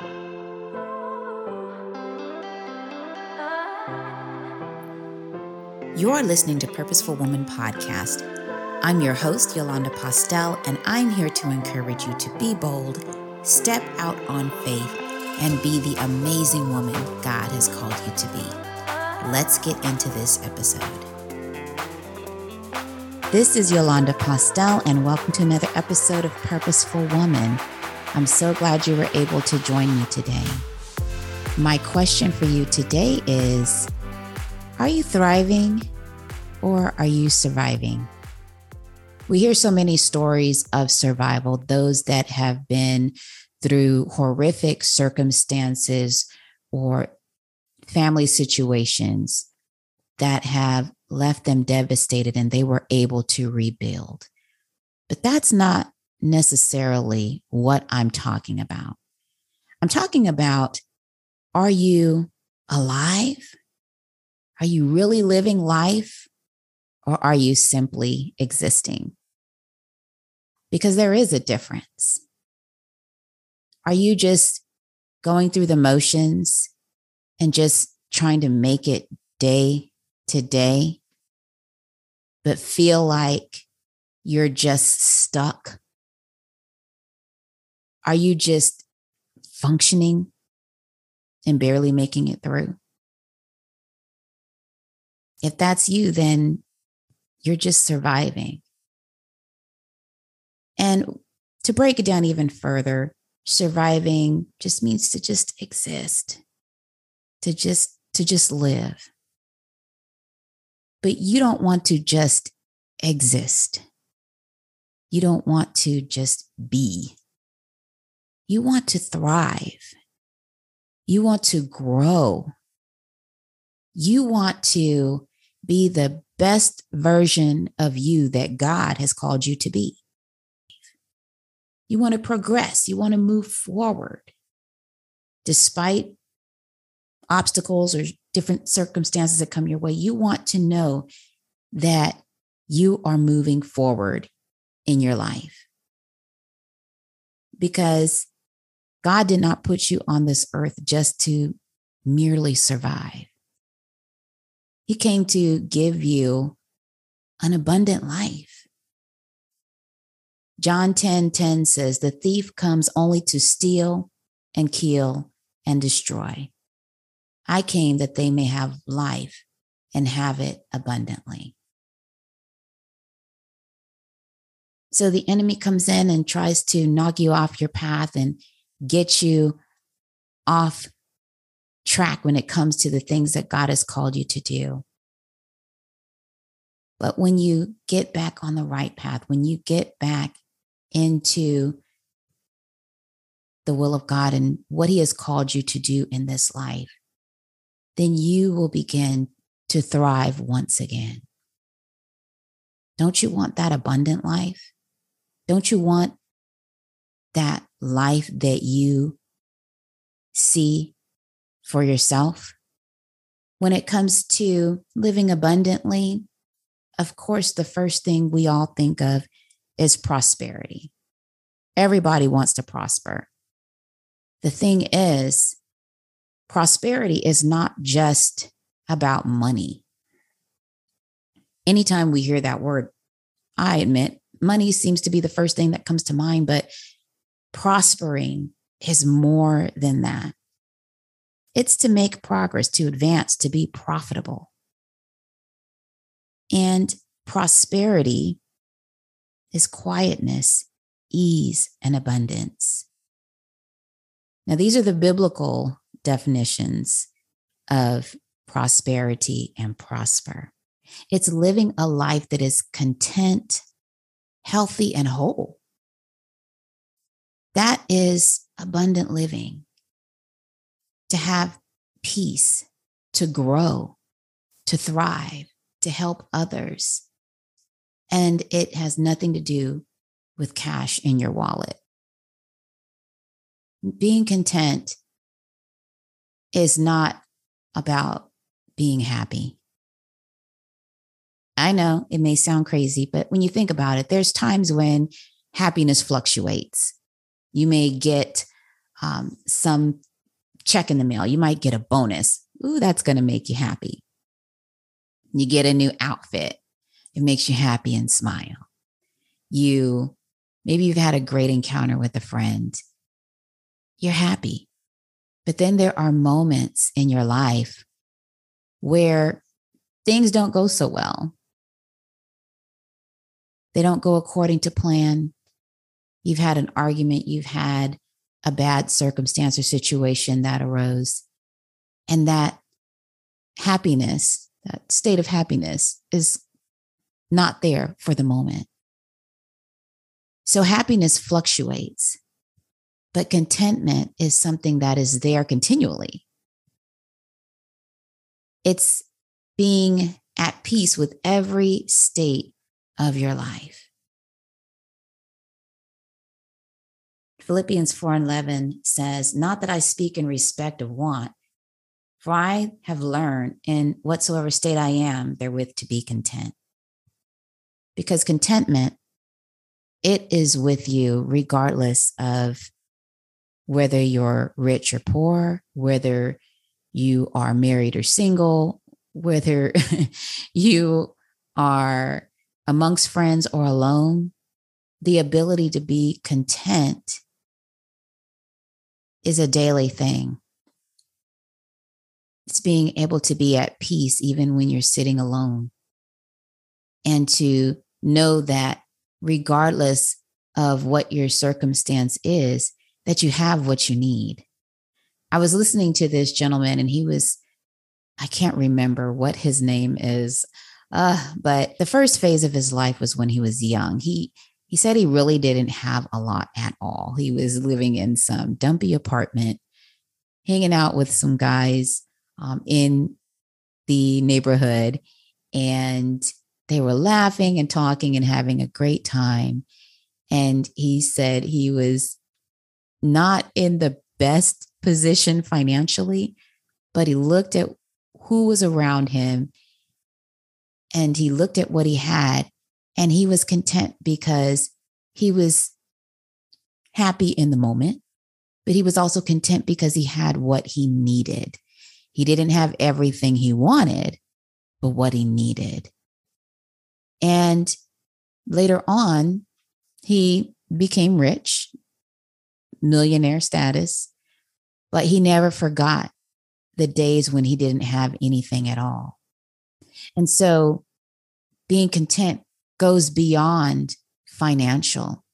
You're listening to Purposeful Woman Podcast. I'm your host, Yolanda Postel, and I'm here to encourage you to be bold, step out on faith, and be the amazing woman God has called you to be. Let's get into this episode. This is Yolanda Postel, and welcome to another episode of Purposeful Woman. I'm so glad you were able to join me today. My question for you today is are you thriving or are you surviving? We hear so many stories of survival, those that have been through horrific circumstances or family situations that have left them devastated and they were able to rebuild. But that's not necessarily what I'm talking about. I'm talking about are you alive? Are you really living life or are you simply existing? Because there is a difference. Are you just going through the motions and just trying to make it day to day, but feel like you're just stuck? Are you just functioning and barely making it through? If that's you, then you're just surviving. And to break it down even further, surviving just means to just exist, to just to just live. But you don't want to just exist. You don't want to just be. You want to thrive. You want to grow. You want to be the best version of you that God has called you to be. You want to progress, you want to move forward despite obstacles or different circumstances that come your way. You want to know that you are moving forward in your life because God did not put you on this earth just to merely survive. He came to give you an abundant life. John 10 10 says, The thief comes only to steal and kill and destroy. I came that they may have life and have it abundantly. So the enemy comes in and tries to knock you off your path and get you off track when it comes to the things that God has called you to do. But when you get back on the right path, when you get back into the will of God and what He has called you to do in this life, then you will begin to thrive once again. Don't you want that abundant life? Don't you want that life that you see for yourself. When it comes to living abundantly, of course, the first thing we all think of is prosperity. Everybody wants to prosper. The thing is, prosperity is not just about money. Anytime we hear that word, I admit money seems to be the first thing that comes to mind, but prospering is more than that. It's to make progress, to advance, to be profitable. And prosperity is quietness, ease, and abundance. Now, these are the biblical definitions of prosperity and prosper. It's living a life that is content, healthy, and whole. That is abundant living to have peace, to grow, to thrive, to help others. And it has nothing to do with cash in your wallet. Being content is not about being happy. I know it may sound crazy, but when you think about it, there's times when happiness fluctuates. You may get um, some check in the mail. You might get a bonus. Ooh, that's going to make you happy. You get a new outfit. It makes you happy and smile. You maybe you've had a great encounter with a friend. You're happy. But then there are moments in your life where things don't go so well. They don't go according to plan. You've had an argument, you've had a bad circumstance or situation that arose. And that happiness, that state of happiness is not there for the moment. So happiness fluctuates, but contentment is something that is there continually. It's being at peace with every state of your life. Philippians 4 and 11 says, Not that I speak in respect of want, for I have learned in whatsoever state I am therewith to be content. Because contentment, it is with you regardless of whether you're rich or poor, whether you are married or single, whether you are amongst friends or alone, the ability to be content is a daily thing. It's being able to be at peace even when you're sitting alone and to know that regardless of what your circumstance is, that you have what you need. I was listening to this gentleman and he was, I can't remember what his name is. Uh, but the first phase of his life was when he was young. He he said he really didn't have a lot at all. He was living in some dumpy apartment, hanging out with some guys um, in the neighborhood, and they were laughing and talking and having a great time. And he said he was not in the best position financially, but he looked at who was around him and he looked at what he had and he was content because he was happy in the moment, but he was also content because he had what he needed. He didn't have everything he wanted, but what he needed. And later on, he became rich, millionaire status, but he never forgot the days when he didn't have anything at all. And so being content goes beyond financial.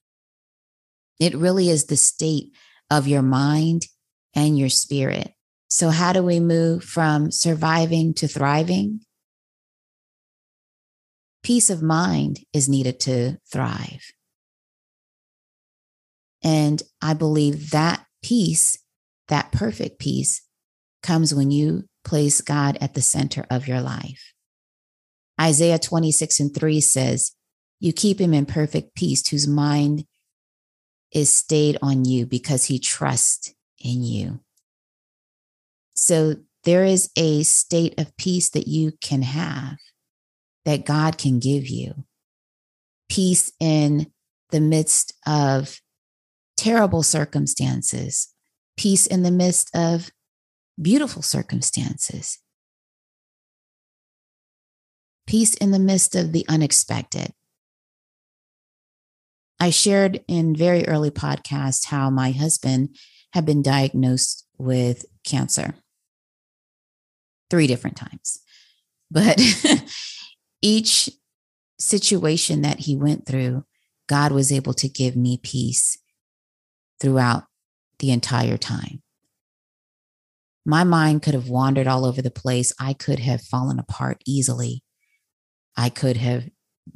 It really is the state of your mind and your spirit. So, how do we move from surviving to thriving? Peace of mind is needed to thrive. And I believe that peace, that perfect peace, comes when you place God at the center of your life. Isaiah 26 and 3 says, You keep him in perfect peace, whose mind is stayed on you because he trusts in you. So there is a state of peace that you can have, that God can give you. Peace in the midst of terrible circumstances, peace in the midst of beautiful circumstances, peace in the midst of the unexpected. I shared in very early podcast how my husband had been diagnosed with cancer three different times. But each situation that he went through, God was able to give me peace throughout the entire time. My mind could have wandered all over the place. I could have fallen apart easily. I could have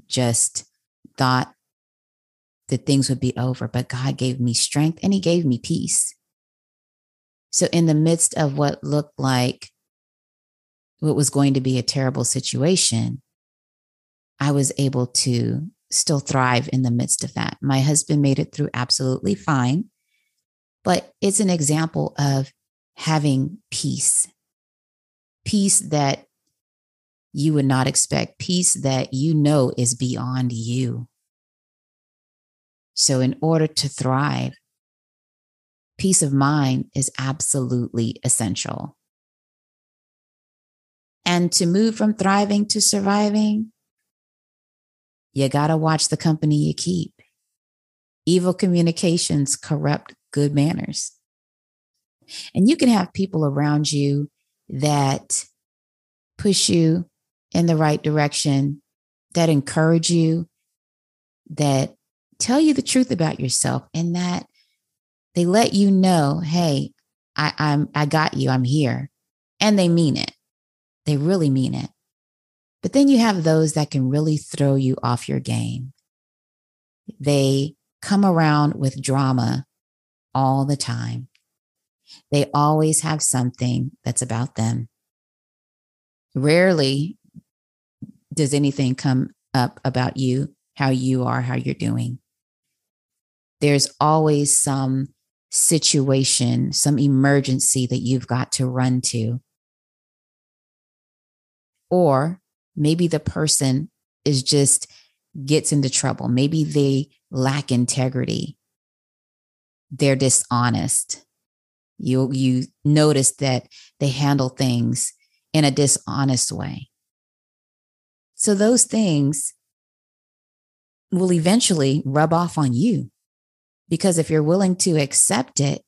just thought that things would be over, but God gave me strength and He gave me peace. So, in the midst of what looked like what was going to be a terrible situation, I was able to still thrive in the midst of that. My husband made it through absolutely fine, but it's an example of having peace, peace that you would not expect, peace that you know is beyond you. So, in order to thrive, peace of mind is absolutely essential. And to move from thriving to surviving, you got to watch the company you keep. Evil communications corrupt good manners. And you can have people around you that push you in the right direction, that encourage you, that tell you the truth about yourself, and that they let you know, hey, I, I'm I got you, I'm here. And they mean it. They really mean it. But then you have those that can really throw you off your game. They come around with drama all the time. They always have something that's about them. Rarely does anything come up about you, how you are, how you're doing. There's always some situation, some emergency that you've got to run to. Or maybe the person is just gets into trouble. Maybe they lack integrity. They're dishonest. You you notice that they handle things in a dishonest way. So those things will eventually rub off on you. Because if you're willing to accept it,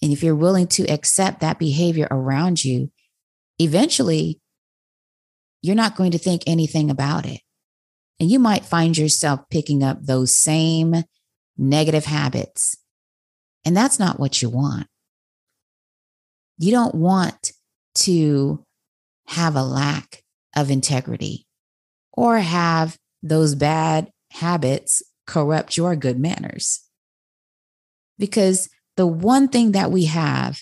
and if you're willing to accept that behavior around you, eventually you're not going to think anything about it. And you might find yourself picking up those same negative habits. And that's not what you want. You don't want to have a lack of integrity or have those bad habits corrupt your good manners. Because the one thing that we have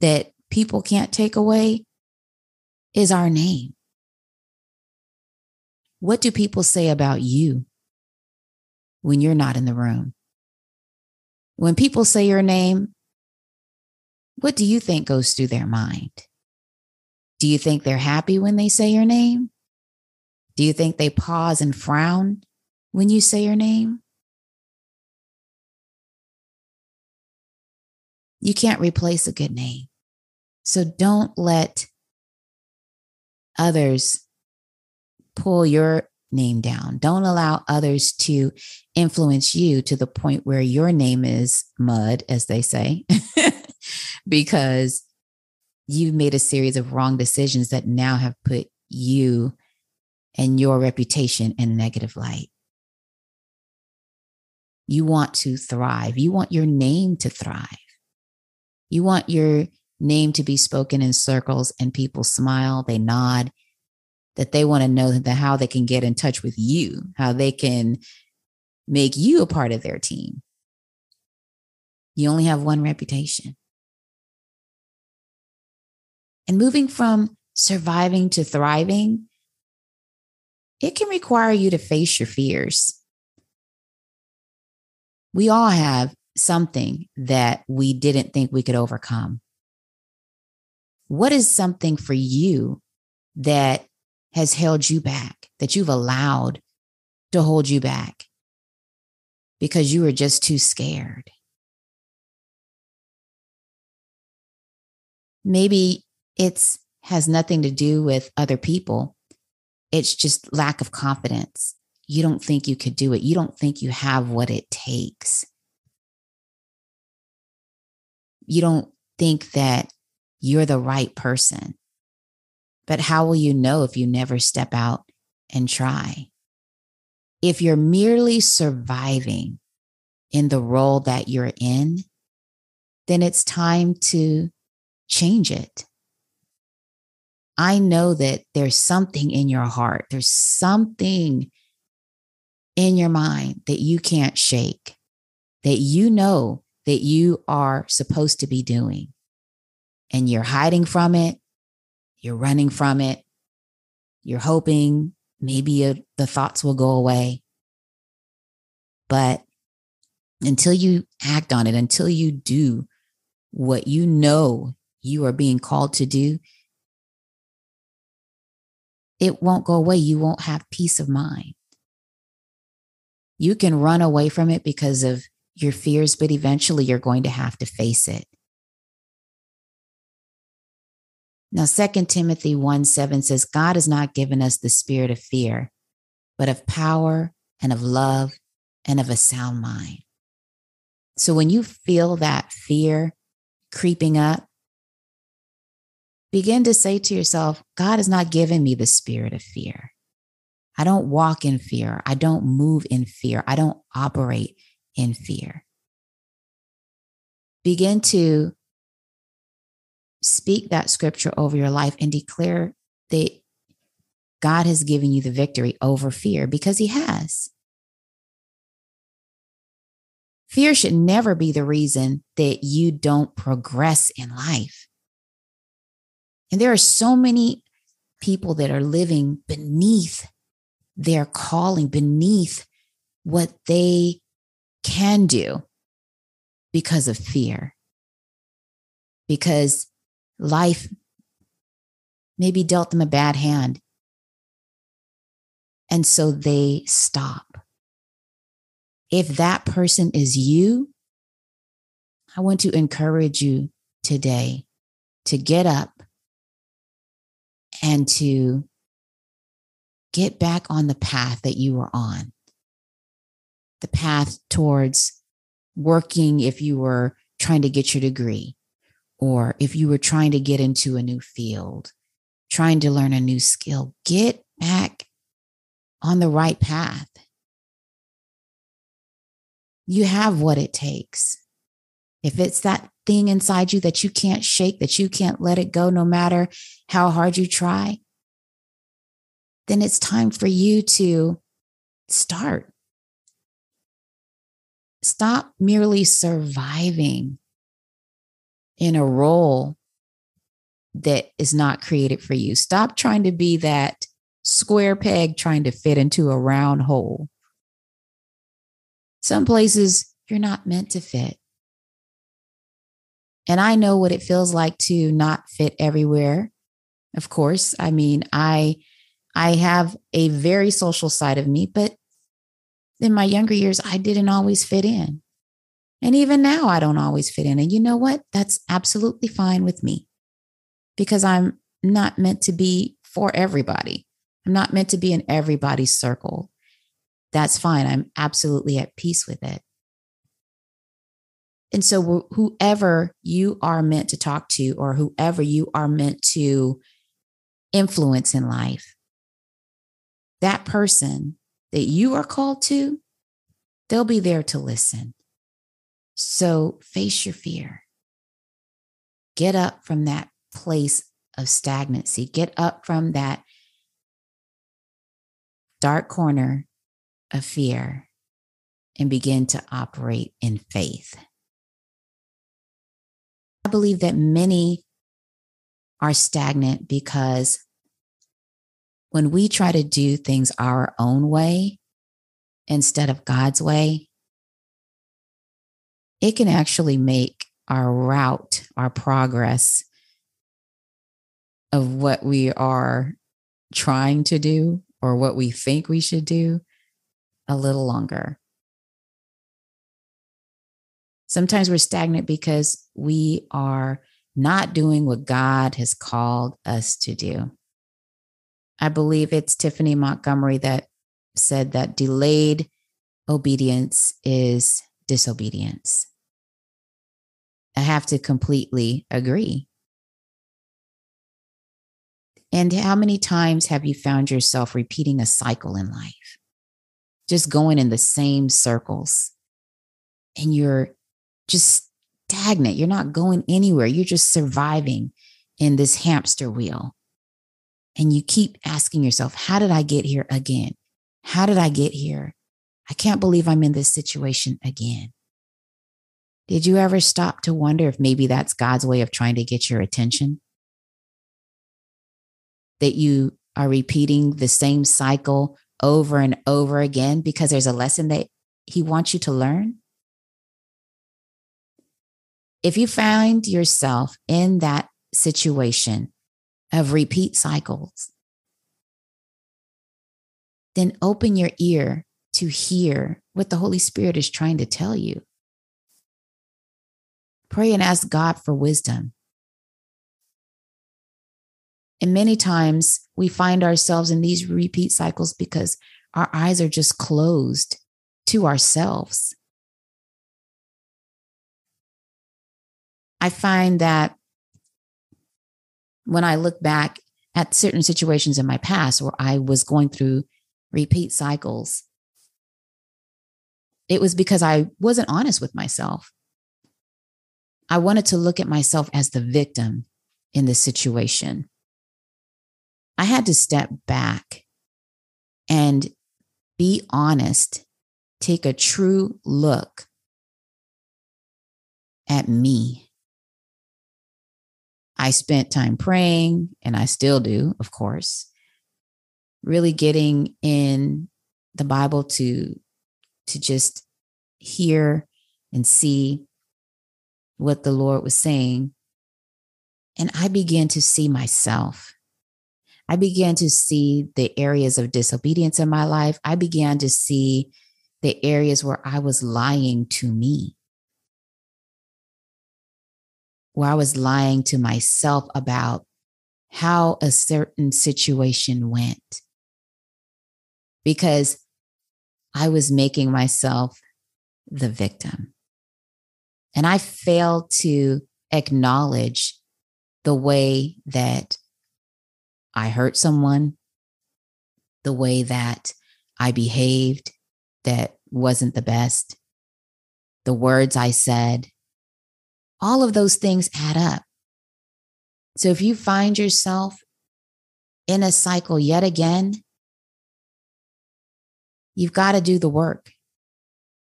that people can't take away is our name. What do people say about you when you're not in the room? When people say your name, what do you think goes through their mind? Do you think they're happy when they say your name? Do you think they pause and frown when you say your name? You can't replace a good name. So don't let others pull your name down. Don't allow others to influence you to the point where your name is mud, as they say, because you've made a series of wrong decisions that now have put you and your reputation in a negative light. You want to thrive. You want your name to thrive. You want your name to be spoken in circles and people smile, they nod, that they want to know that how they can get in touch with you, how they can make you a part of their team. You only have one reputation. And moving from surviving to thriving, it can require you to face your fears. We all have something that we didn't think we could overcome. What is something for you that has held you back, that you've allowed to hold you back because you were just too scared? Maybe it's has nothing to do with other people. It's just lack of confidence. You don't think you could do it. You don't think you have what it takes. You don't think that you're the right person. But how will you know if you never step out and try? If you're merely surviving in the role that you're in, then it's time to change it. I know that there's something in your heart, there's something in your mind that you can't shake, that you know that you are supposed to be doing. And you're hiding from it, you're running from it, you're hoping maybe a, the thoughts will go away. But until you act on it, until you do what you know you are being called to do, it won't go away. You won't have peace of mind. You can run away from it because of your fears, but eventually you're going to have to face it. Now, 2 Timothy 1 7 says, God has not given us the spirit of fear, but of power and of love and of a sound mind. So when you feel that fear creeping up, begin to say to yourself, God has not given me the spirit of fear. I don't walk in fear. I don't move in fear. I don't operate in fear. Begin to speak that scripture over your life and declare that God has given you the victory over fear because He has. Fear should never be the reason that you don't progress in life. And there are so many people that are living beneath their calling, beneath what they can do because of fear. Because life maybe dealt them a bad hand. And so they stop. If that person is you, I want to encourage you today to get up and to get back on the path that you were on, the path towards working if you were trying to get your degree, or if you were trying to get into a new field, trying to learn a new skill, get back on the right path. You have what it takes. If it's that thing inside you that you can't shake, that you can't let it go no matter how hard you try, then it's time for you to start. Stop merely surviving in a role that is not created for you. Stop trying to be that square peg trying to fit into a round hole. Some places you're not meant to fit. And I know what it feels like to not fit everywhere. Of course, I mean, I I have a very social side of me, but in my younger years I didn't always fit in. And even now I don't always fit in. And you know what? That's absolutely fine with me. Because I'm not meant to be for everybody. I'm not meant to be in everybody's circle that's fine. I'm absolutely at peace with it. And so, whoever you are meant to talk to, or whoever you are meant to influence in life, that person that you are called to, they'll be there to listen. So, face your fear. Get up from that place of stagnancy, get up from that dark corner of fear and begin to operate in faith. I believe that many are stagnant because when we try to do things our own way instead of God's way, it can actually make our route, our progress of what we are trying to do or what we think we should do a little longer. Sometimes we're stagnant because we are not doing what God has called us to do. I believe it's Tiffany Montgomery that said that delayed obedience is disobedience. I have to completely agree. And how many times have you found yourself repeating a cycle in life? just going in the same circles and you're just stagnant. You're not going anywhere. You're just surviving in this hamster wheel. And you keep asking yourself, how did I get here again? How did I get here? I can't believe I'm in this situation again. Did you ever stop to wonder if maybe that's God's way of trying to get your attention? That you are repeating the same cycle over and over again because there's a lesson that he wants you to learn? If you find yourself in that situation of repeat cycles, then open your ear to hear what the Holy Spirit is trying to tell you. Pray and ask God for wisdom. And many times we find ourselves in these repeat cycles because our eyes are just closed to ourselves. I find that when I look back at certain situations in my past where I was going through repeat cycles, it was because I wasn't honest with myself. I wanted to look at myself as the victim in this situation. I had to step back and be honest, take a true look at me. I spent time praying, and I still do, of course, really getting in the Bible to to just hear and see what the Lord was saying. And I began to see myself. I began to see the areas of disobedience in my life. I began to see the areas where I was lying to me, where I was lying to myself about how a certain situation went. Because I was making myself the victim. And I failed to acknowledge the way that I hurt someone, the way that I behaved that wasn't the best, the words I said, all of those things add up. So if you find yourself in a cycle yet again, you've got to do the work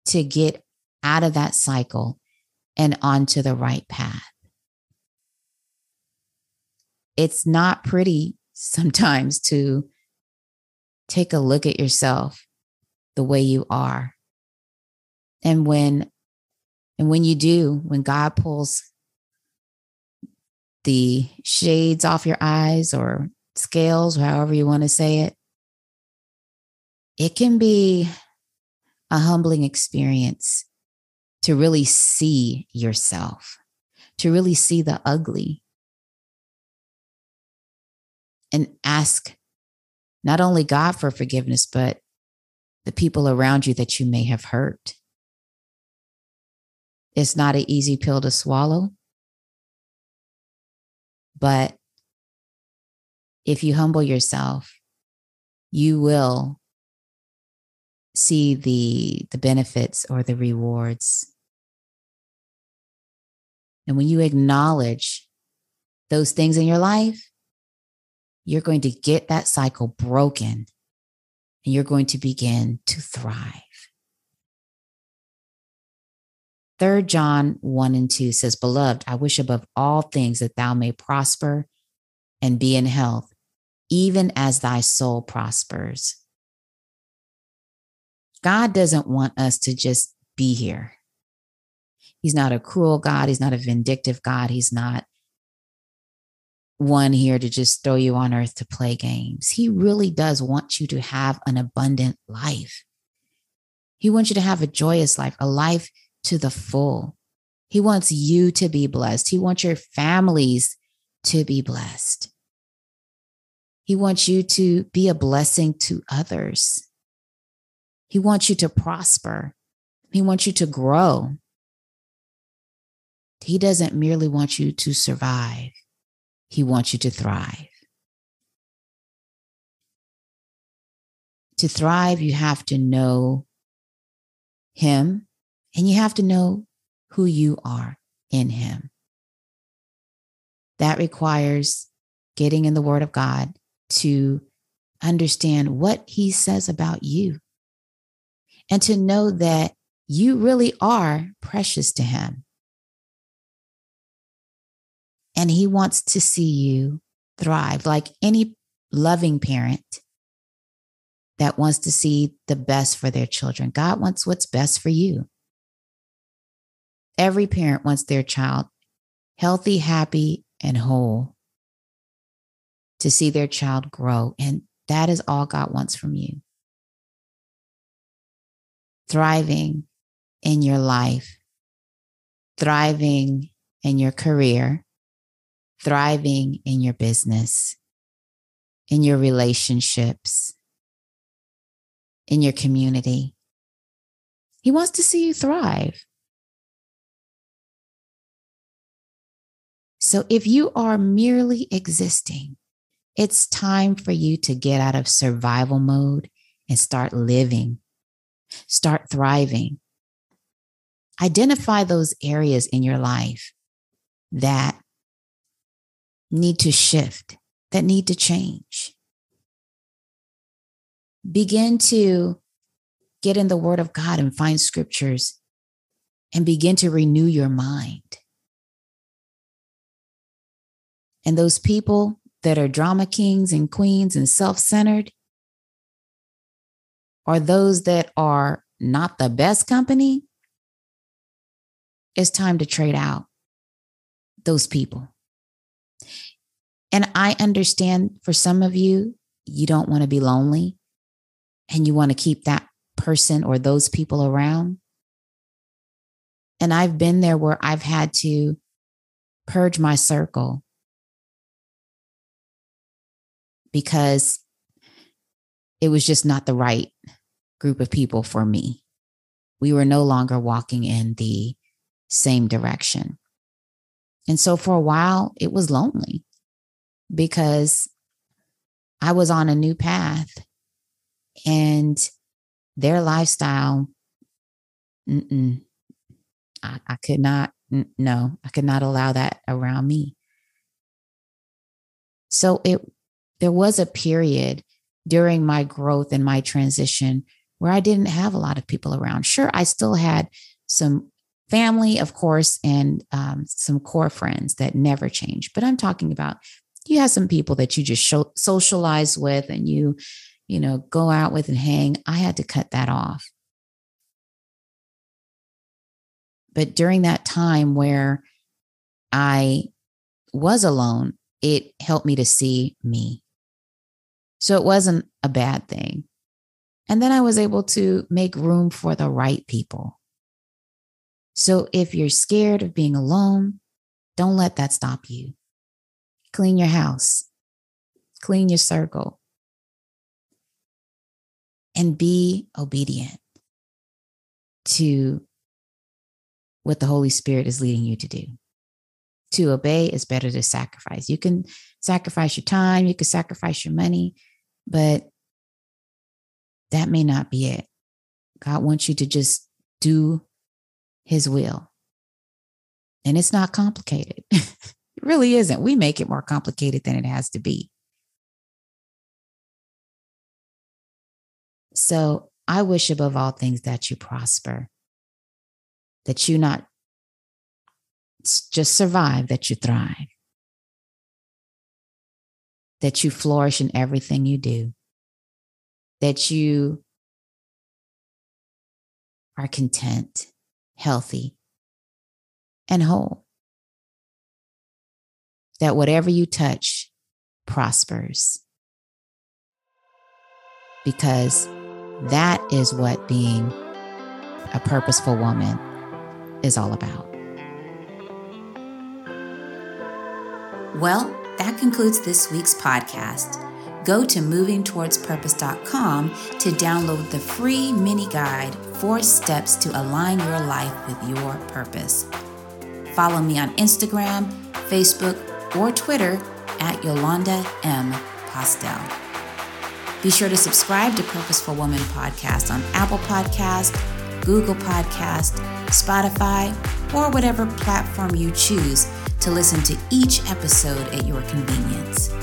to get out of that cycle and onto the right path. It's not pretty sometimes to take a look at yourself the way you are. And when and when you do, when God pulls the shades off your eyes or scales, or however you want to say it, it can be a humbling experience to really see yourself, to really see the ugly, and ask not only God for forgiveness, but the people around you that you may have hurt. It's not an easy pill to swallow, but if you humble yourself, you will see the the benefits or the rewards and when you acknowledge those things in your life you're going to get that cycle broken and you're going to begin to thrive. Third John 1 and 2 says, Beloved, I wish above all things that thou may prosper and be in health, even as thy soul prospers. God doesn't want us to just be here. He's not a cruel God. He's not a vindictive God. He's not one here to just throw you on earth to play games. He really does want you to have an abundant life. He wants you to have a joyous life, a life to the full. He wants you to be blessed. He wants your families to be blessed. He wants you to be a blessing to others. He wants you to prosper. He wants you to grow. He doesn't merely want you to survive. He wants you to thrive. To thrive, you have to know Him and you have to know who you are in Him. That requires getting in the Word of God to understand what He says about you and to know that you really are precious to Him. And he wants to see you thrive like any loving parent that wants to see the best for their children. God wants what's best for you. Every parent wants their child healthy, happy, and whole to see their child grow. And that is all God wants from you. Thriving in your life, thriving in your career, thriving in your business, in your relationships, in your community. He wants to see you thrive. So if you are merely existing, it's time for you to get out of survival mode and start living, start thriving. Identify those areas in your life that need to shift, that need to change. Begin to get in the Word of God and find scriptures and begin to renew your mind. And those people that are drama kings and queens and self centered are those that are not the best company. It's time to trade out those people. And I understand for some of you, you don't want to be lonely and you want to keep that person or those people around. And I've been there where I've had to purge my circle because it was just not the right group of people for me. We were no longer walking in the same direction. And so for a while, it was lonely because I was on a new path and their lifestyle, I, I could not, no, I could not allow that around me. So it there was a period during my growth and my transition where I didn't have a lot of people around. Sure, I still had some family, of course, and um, some core friends that never changed. But I'm talking about you have some people that you just show, socialize with and you, you know, go out with and hang. I had to cut that off. But during that time where I was alone, it helped me to see me. So it wasn't a bad thing. And then I was able to make room for the right people. So if you're scared of being alone, don't let that stop you. Clean your house, clean your circle, and be obedient to what the Holy Spirit is leading you to do. To obey is better to sacrifice. You can sacrifice your time, you can sacrifice your money, but that may not be it. God wants you to just do his will. And it's not complicated. it really isn't. We make it more complicated than it has to be. So I wish above all things that you prosper, that you not just survive, that you thrive that you flourish in everything you do, that you are content, healthy, and whole. That whatever you touch prospers. Because that is what being a purposeful woman is all about. Well, that concludes this week's podcast. Go to movingtowardspurpose.com to download the free mini guide, Four Steps to Align Your Life with Your Purpose. Follow me on Instagram, Facebook, or Twitter at Yolanda M. Postel. Be sure to subscribe to Purposeful Woman podcast on Apple Podcast, Google Podcast, Spotify, or whatever platform you choose to listen to each episode at your convenience.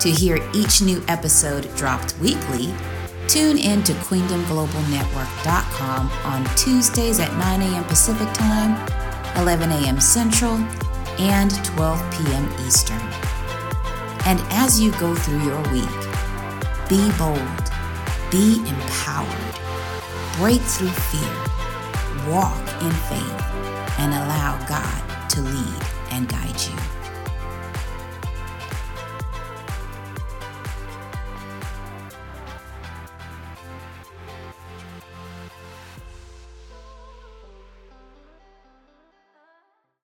To hear each new episode dropped weekly, tune in to queendomglobalnetwork.com on Tuesdays at 9 a.m. Pacific Time, 11 a.m. Central, and 12 p.m. Eastern. And as you go through your week, be bold, be empowered, break through fear, walk in faith, and allow God to lead and guide you.